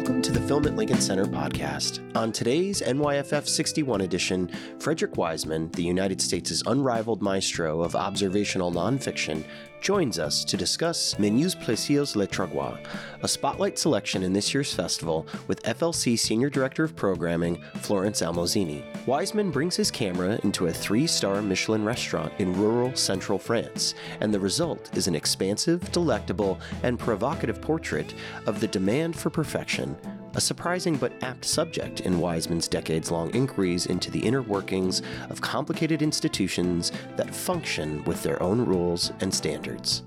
Welcome to the Film at Lincoln Center podcast. On today's NYFF 61 edition, Frederick Wiseman, the United States' unrivaled maestro of observational nonfiction, joins us to discuss Menus Plaisirs Les Trois a spotlight selection in this year's festival with FLC Senior Director of Programming, Florence Almozini. Wiseman brings his camera into a three star Michelin restaurant in rural central France, and the result is an expansive, delectable, and provocative portrait of the demand for perfection a surprising but apt subject in Wiseman's decades long inquiries into the inner workings of complicated institutions that function with their own rules and standards.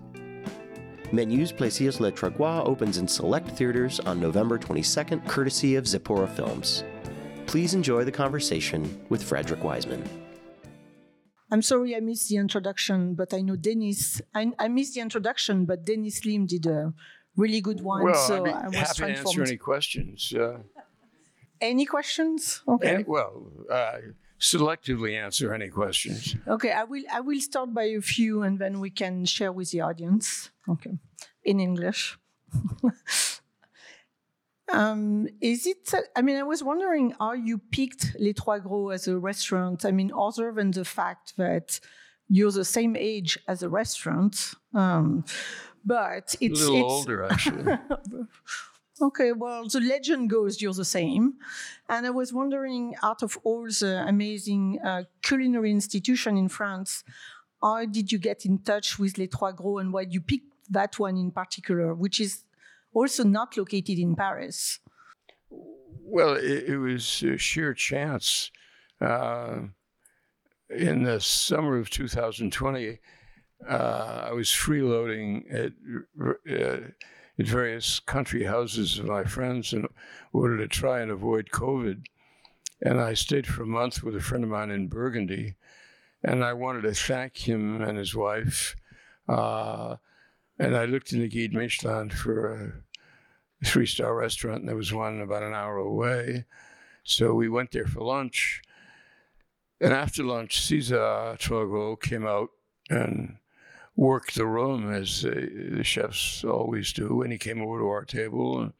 Menus Plaisirs Les Trois opens in select theaters on November 22nd, courtesy of Zipporah Films. Please enjoy the conversation with Frederick Wiseman. I'm sorry I missed the introduction, but I know Dennis. I, I missed the introduction, but Dennis Lim did a really good one. Well, so be I was happy to answer any questions. Uh, Any questions? Okay. any- well, uh, selectively answer any questions. Okay, I will I will start by a few and then we can share with the audience. Okay. In English. um, is it I mean I was wondering are you picked Les Troisgros as a restaurant? I mean other than the fact that you're the same age as a restaurant. Um, but A it's little it's, older, actually. Okay, well, the legend goes you're the same. And I was wondering, out of all the amazing uh, culinary institution in France, how did you get in touch with Les Troisgros and why did you picked that one in particular, which is also not located in Paris? well, it, it was uh, sheer chance. Uh, in the summer of 2020, uh, I was freeloading at, uh, at various country houses of my friends in order to try and avoid COVID. And I stayed for a month with a friend of mine in Burgundy. And I wanted to thank him and his wife. Uh, and I looked in the Guide Michelin for a three star restaurant, and there was one about an hour away. So we went there for lunch. And after lunch, Cesar Troisgros came out and worked the room as uh, the chefs always do. And he came over to our table and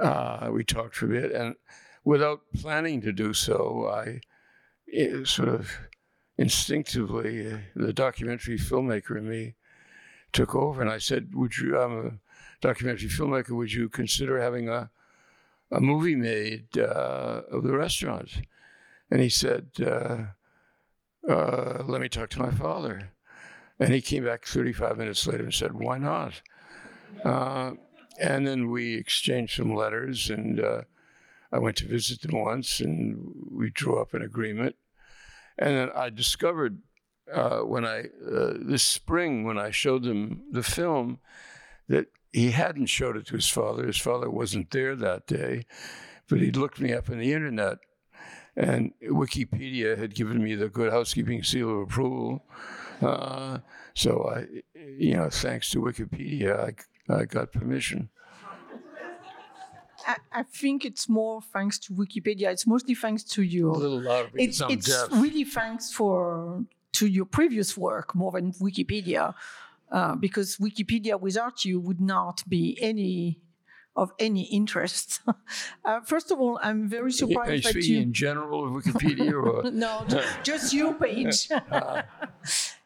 uh, we talked for a bit. And without planning to do so, I sort of instinctively, uh, the documentary filmmaker in me took over. And I said, Would you, I'm a documentary filmmaker, would you consider having a, a movie made uh, of the restaurant? And he said, uh, uh, Let me talk to my father. And he came back 35 minutes later and said, Why not? Uh, and then we exchanged some letters, and uh, I went to visit them once, and we drew up an agreement. And then I discovered uh, when I, uh, this spring, when I showed them the film, that he hadn't showed it to his father. His father wasn't there that day, but he'd looked me up on the internet, and Wikipedia had given me the Good Housekeeping seal of approval. Uh, so I, you know, thanks to Wikipedia, I, I got permission. I, I think it's more thanks to Wikipedia. It's mostly thanks to you. A little louder because it's I'm it's deaf. really thanks for to your previous work more than Wikipedia, uh, because Wikipedia without you would not be any of any interest. uh, first of all, I'm very surprised that you. in general of Wikipedia or? no, ju- just your page.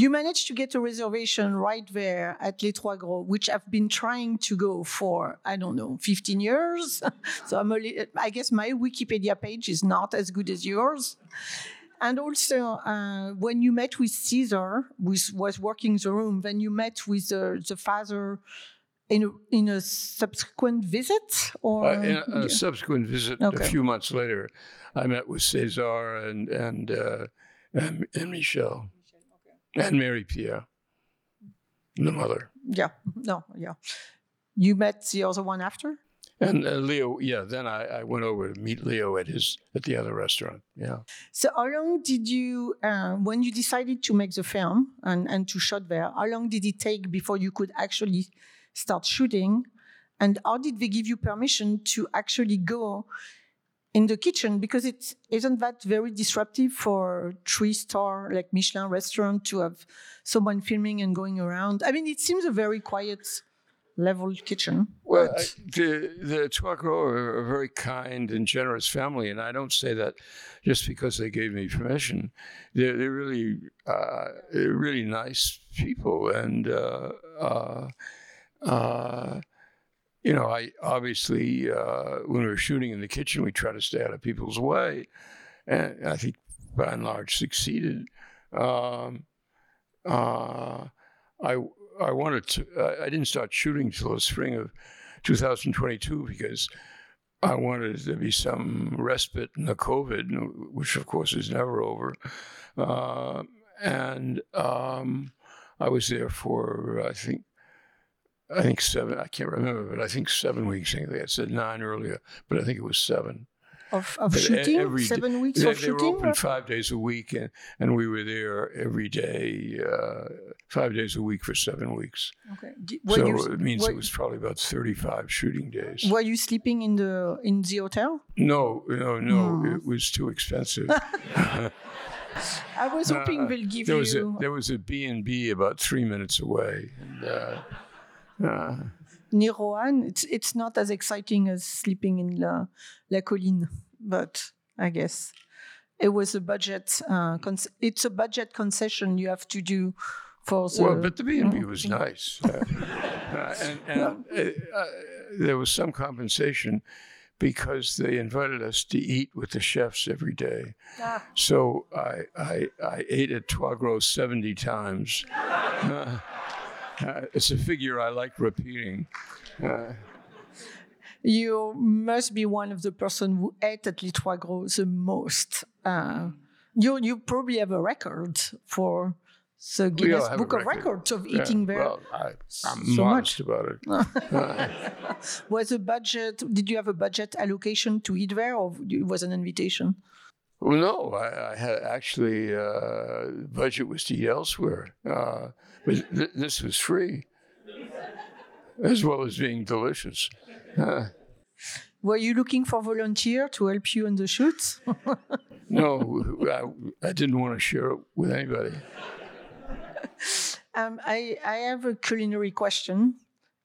you managed to get a reservation right there at Les Troisgros, which I've been trying to go for, I don't know, 15 years. so I'm a li- I guess my Wikipedia page is not as good as yours. And also, uh, when you met with Cesar, who was working the room, then you met with the, the father in a, in a subsequent visit? Or Uh, in a, a subsequent visit Okay. a few months later, I met with Cesar and and uh, and, and Michel and Marie-Pierre, the mother, Yeah, no, yeah. You met the other one after? and uh, Leo. Yeah, then I, I went over to meet Leo at his at the other restaurant. Yeah, So how long did you, uh, when you decided to make the film and, and to shoot there, how long did it take before you could actually start shooting? And how did they give you permission to actually go in the kitchen? Because it isn't that very disruptive for three star like Michelin restaurant to have someone filming and going around. I mean, it seems a very quiet level kitchen. Well, I, the the Gros are a very kind and generous family, and I don't say that just because they gave me permission. They're, they're really uh, they're really nice people, and uh, uh, uh, you know, I obviously uh, when we were shooting in the kitchen, we try to stay out of people's way, and I think by and large succeeded. Um, uh, I I wanted to. Uh, I didn't start shooting till the spring of 2022 because I wanted there to be some respite in the COVID, which of course is never over. Uh, and um, I was there for I think I think seven. I can't remember, but I think seven weeks. I think I said nine earlier, but I think it was seven. of, of But shooting, every seven weeks They, of they were shooting. open five days a week, and, and we were there every day, uh, five days a week for seven weeks. Okay. Were so you, it means were, it was probably about 35 shooting days. were you sleeping in the in the hotel? No, no, no, Hmm. it was too expensive. I was hoping Uh, they'll give there was a you there was a B and B about three minutes away. And, uh, uh, near Roanne. It's it's not as exciting as sleeping in La, La Colline, but I guess it was a budget. Uh, it's a budget concession you have to do for the. well, but the B and B was nice, uh, uh, and, and uh, uh, there was some compensation because they invited us to eat with the chefs every day. Ah. So I I, I ate at Troisgros 70 times. Uh, it's a figure I like repeating. Uh, you must be one of the person who ate at Les Troisgros the most. Uh, you you probably have a record for the Guinness Book of record. Records of yeah, eating there. Well, I, I'm so modest much. about it. Was a budget? Did you have a budget allocation to eat there, or was it was an invitation? Well, no, I, I had actually uh, budget was to eat elsewhere, uh, but th- this was free, as well as being delicious. Uh, Were you looking for volunteer to help you on the shoots? no, I, I didn't want to share it with anybody. um, I I have a culinary question.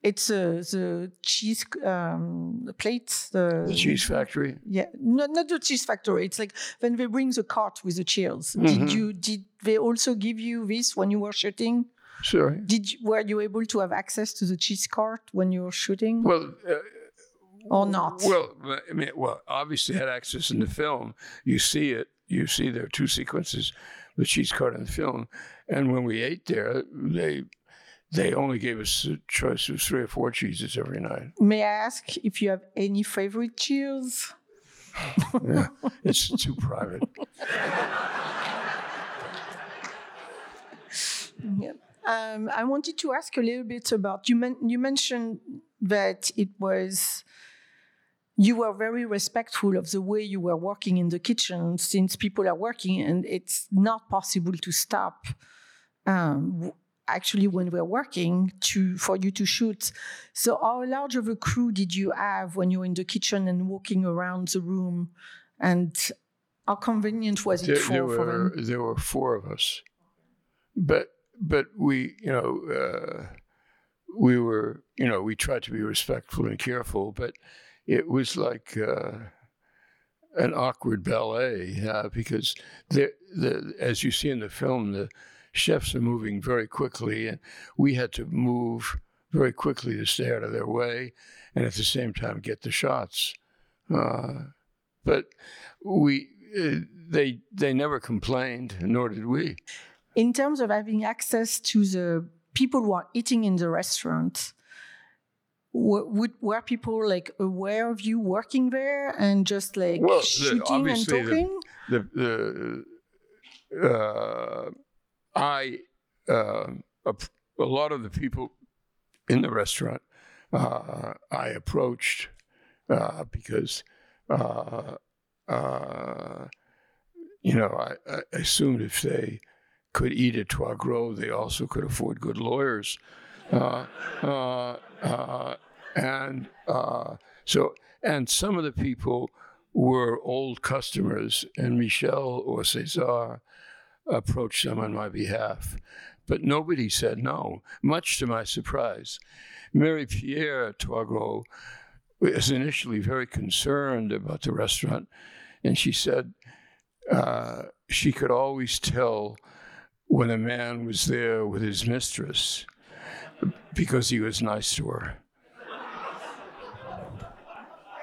It's uh, the cheese um, plate. The, The cheese factory. Yeah, not not the cheese factory. It's like when they bring the cart with the chairs. Mm-hmm. Did you did they also give you this when you were shooting? Sorry. Did you, were you able to have access to the cheese cart when you were shooting Well, uh, or not? well, I mean, well, obviously had access in the film. You see it. You see there are two sequences, the cheese cart in the film, and when we ate there, they they only gave us a choice of three or four cheeses every night. May I ask if you have any favorite cheese? Yeah, it's too private. Yeah. Um, I wanted to ask a little bit about you. Men- you mentioned that it was you were very respectful of the way you were working in the kitchen, since people are working and it's not possible to stop. Um, actually, when we're working to for you to shoot, so how large of a crew did you have when you were in the kitchen and walking around the room, and how convenient was it There, for, there for were them? there were four of us, but but we you know uh, we were you know we tried to be respectful and careful, but it was like uh, an awkward ballet uh, because the the as you see in the film the chefs are moving very quickly and we had to move very quickly to stay out of their way and at the same time get the shots. Uh, but we uh, they they never complained, nor did we. in terms of having access to the people who are eating in the restaurant were, would, were people like aware of you working there and just like Well, the- shooting and obviously the- talking The the uh, I uh, a, a lot of the people in the restaurant uh, I approached uh, because uh, uh, you know I, I assumed if they could eat at Troisgros, they also could afford good lawyers. Uh, and so, and some of the people were old customers, and Michel or Cesar approached them on my behalf. but nobody said no, much to my surprise. Marie-Pierre Troisgros was initially very concerned about the restaurant, and she said uh, she could always tell when a man was there with his mistress because he was nice to her.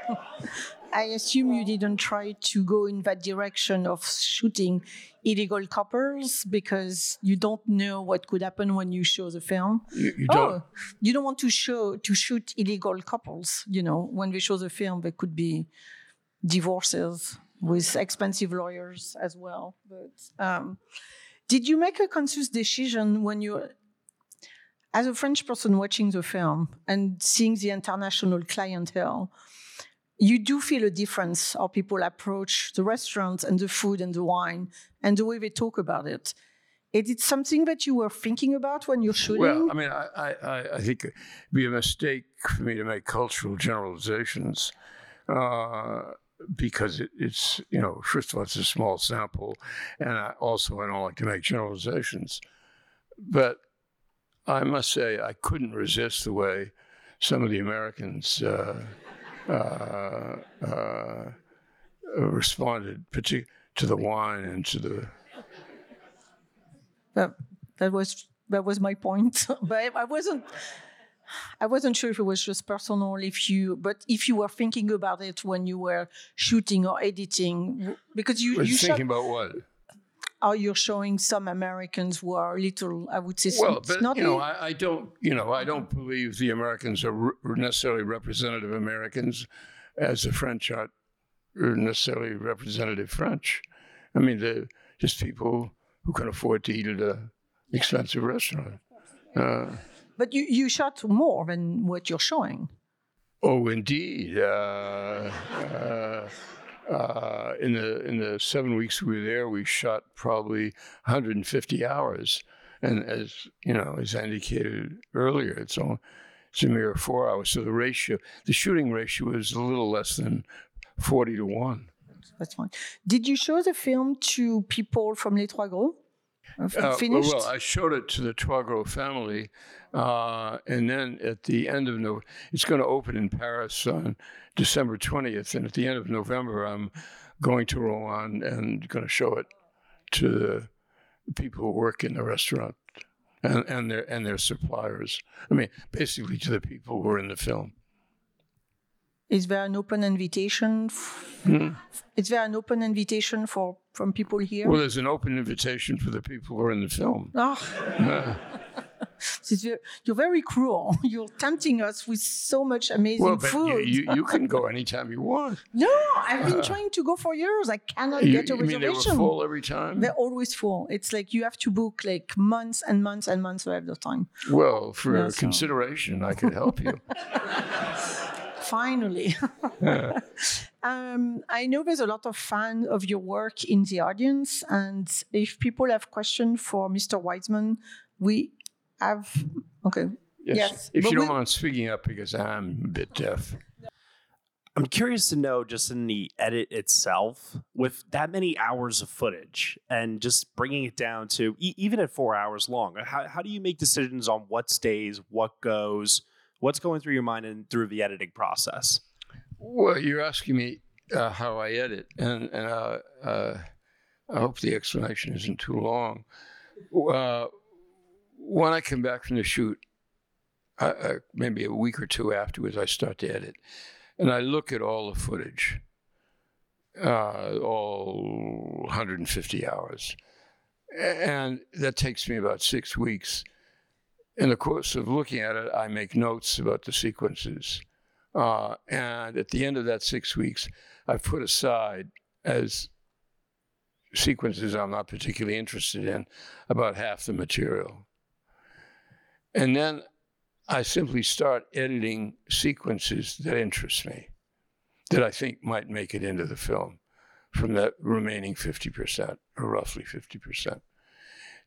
I assume you didn't try to go in that direction of shooting illegal couples because you don't know what could happen when you show the film. You, you don't. Oh, you don't want to show to shoot illegal couples. You know, when we show the film, there could be divorces with expensive lawyers as well. But um, did you make a conscious decision when you, as a French person watching the film and seeing the international clientele? You do feel a difference how people approach the restaurant and the food and the wine and the way they talk about it. Is it something that you were thinking about when you're shooting? Well, I mean, I, I, I think it'd be a mistake for me to make cultural generalizations uh, because it, it's, you know, first of all, it's a small sample. And I, also, I don't like to make generalizations. But I must say, I couldn't resist the way some of the Americans. Uh, Uh, uh, uh, responded partic- to the wine and to the. That, that was that was my point, but I wasn't. I wasn't sure if it was just personal, if you, but if you were thinking about it when you were shooting or editing, because you, Was you thinking shot, about what? How you're showing some Americans who are a little, I would say, Well, but snotty. you know, I, I don't, you know, I don't believe the Americans are re- necessarily representative Americans, as the French aren't necessarily representative French. I mean, they're just people who can afford to eat at an expensive restaurant. Uh, but you, you shot more than what you're showing. oh, indeed. Uh, uh, uh, in the in the seven weeks we were there, we shot probably 150 hours, and as you know, as I indicated earlier, it's only it's a mere four hours. So the ratio, the shooting ratio, is a little less than 40 to one. That's fine. Did you show the film to people from Les Troisgros? Uh, finished? well, I showed it to the Troisgros family, uh, and then at the end of November, it's going to open in Paris on December 20th, and at the end of November, I'm going to Roanne and going to show it to the people who work in the restaurant and, and their and their suppliers. I mean, basically to the people who are in the film. Is there an open invitation? f- Hmm. Is there an open invitation for from people here? Well, there's an open invitation for the people who are in the film. Uh, you're very cruel. You're tempting us with so much amazing well, but you, food. you, you can go anytime you want. no, I've been trying to go for years. I cannot You, get a you mean they were reservation. full every time? They're always full. It's like you have to book like months and months and months ahead of time. Well, for so- consideration, I could help you. Finally. um, I know there's a lot of fans of your work in the audience, and if people have questions for Mr. Wiseman, we have. Okay. Yes. Yes, If but you don't we- mind speaking up because I'm a bit deaf. I'm curious to know just in the edit itself, with that many hours of footage and just bringing it down to e- even at four hours long, how, how do you make decisions on what stays, what goes, what's going through your mind and through the editing process? Well, you're asking me uh, how I edit, and, and uh, uh, I hope the explanation isn't too long. Uh, when I come back from the shoot, I, I, maybe a week or two afterwards, I start to edit, and I look at all the footage, uh, all 150 hours, and that takes me about six weeks. In the course of looking at it, I make notes about the sequences. Uh, and at the end of that six weeks, I've put aside as sequences I'm not particularly interested in about half the material. And then I simply start editing sequences that interest me, that I think might make it into the film from that remaining 50%, or roughly 50%.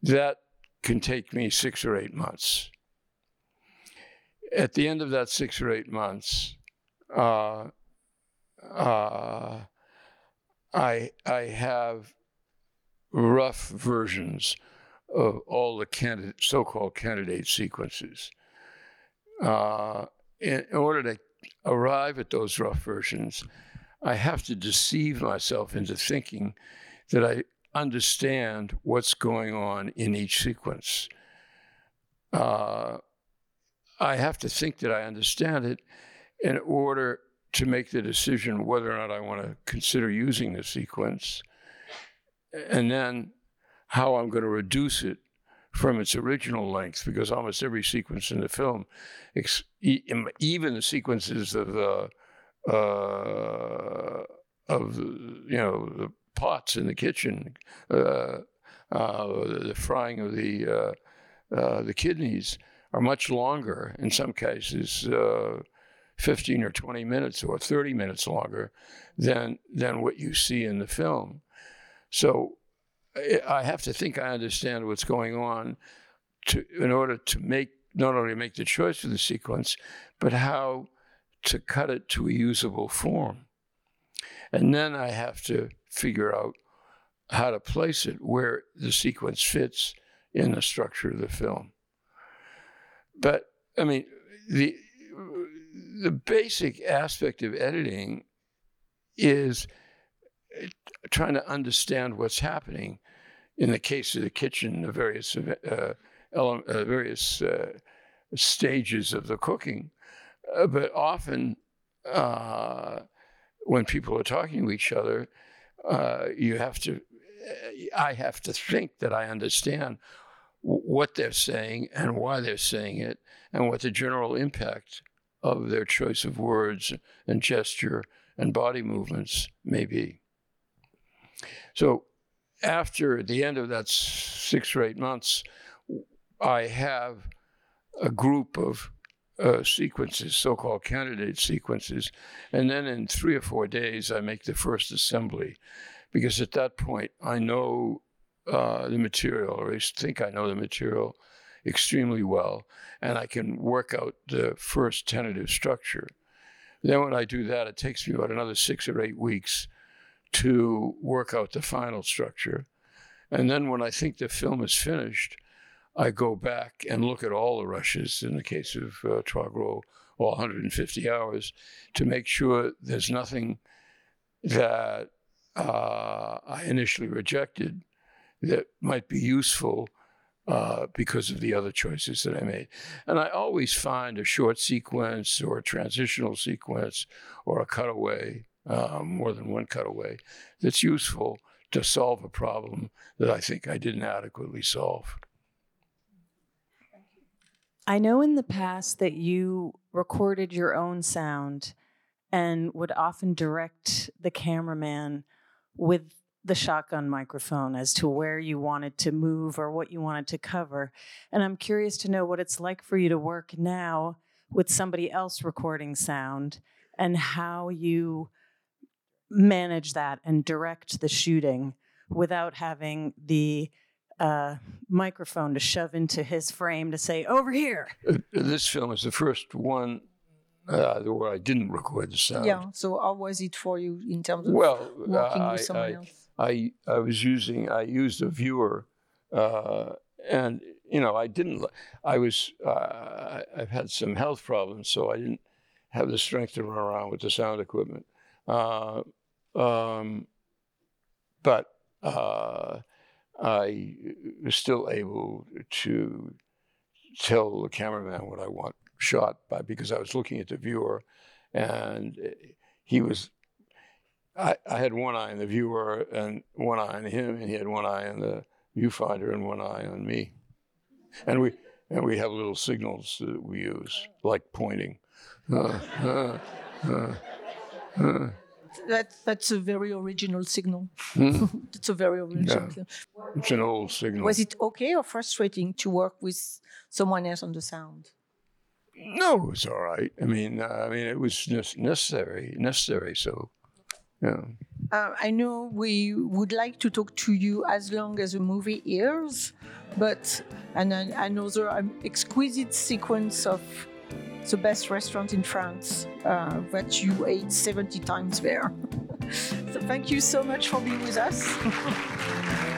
That can take me six or eight months at the end of that six or eight months, uh, uh, I I have rough versions of all the candidate, so-called candidate sequences. Uh, in order to arrive at those rough versions, I have to deceive myself into thinking that I understand what's going on in each sequence. Uh, I have to think that I understand it in order to make the decision whether or not I want to consider using the sequence, and then how I'm going to reduce it from its original length, because almost every sequence in the film, even the sequences of the uh, of you know the pots in the kitchen, uh, uh, the frying of the uh, uh, the kidneys are much longer. In some cases, uh, 15 or 20 minutes or 30 minutes longer than than what you see in the film. So I have to think I understand what's going on to in order to make not only make the choice of the sequence, but how to cut it to a usable form. And then I have to figure out how to place it where the sequence fits in the structure of the film. But I mean, the the basic aspect of editing is trying to understand what's happening. In the case of the kitchen, the various uh, ele- uh, various uh, stages of the cooking, uh, but often uh, when people are talking to each other, uh, you have to. I have to think that I understand what they're saying and why they're saying it, and what the general impact of their choice of words and gesture and body movements may be. So, after the end of that six or eight months, I have a group of uh, sequences, so called candidate sequences. And then in three or four days, I make the first assembly because at that point, I know uh, the material, or I think I know the material extremely well, and I can work out the first tentative structure. Then, when I do that, it takes me about another six or eight weeks to work out the final structure. And then, when I think the film is finished, I go back and look at all the rushes in the case of uh, Troisgros, all 150 hours, to make sure there's nothing that uh, I initially rejected that might be useful uh, because of the other choices that I made. And I always find a short sequence or a transitional sequence or a cutaway, uh, more than one cutaway, that's useful to solve a problem that I think I didn't adequately solve. I know in the past that you recorded your own sound and would often direct the cameraman with the shotgun microphone as to where you wanted to move or what you wanted to cover. And I'm curious to know what it's like for you to work now with somebody else recording sound and how you manage that and direct the shooting without having the uh, microphone to shove into his frame to say, over here. Uh, this film is the first one uh, where I didn't record the sound. Yeah. So how was it for you in terms of well, working I, with someone I, else? I, I was using, I used a viewer, uh, and, you know, I didn't, I was, uh, I've had some health problems, so I didn't have the strength to run around with the sound equipment. Uh, um, but uh, I was still able to tell the cameraman what I want shot by because I was looking at the viewer, and he was. I, I had one eye on the viewer and one eye on him, and he had one eye on the viewfinder and one eye on me, and we and we have little signals that we use like pointing. Uh, uh, uh, uh. That, that's a very original signal. Hmm? It's a very original Yeah. signal. It's an old signal. Was it okay or frustrating to work with someone else on the sound? No, it was all right. I mean, uh, I mean, it was ne- necessary, necessary. So, yeah. Uh, I know we would like to talk to you as long as the movie airs, but and an- another um, exquisite sequence of the best restaurant in France uh, that you ate 70 times there. so thank you so much for being with us.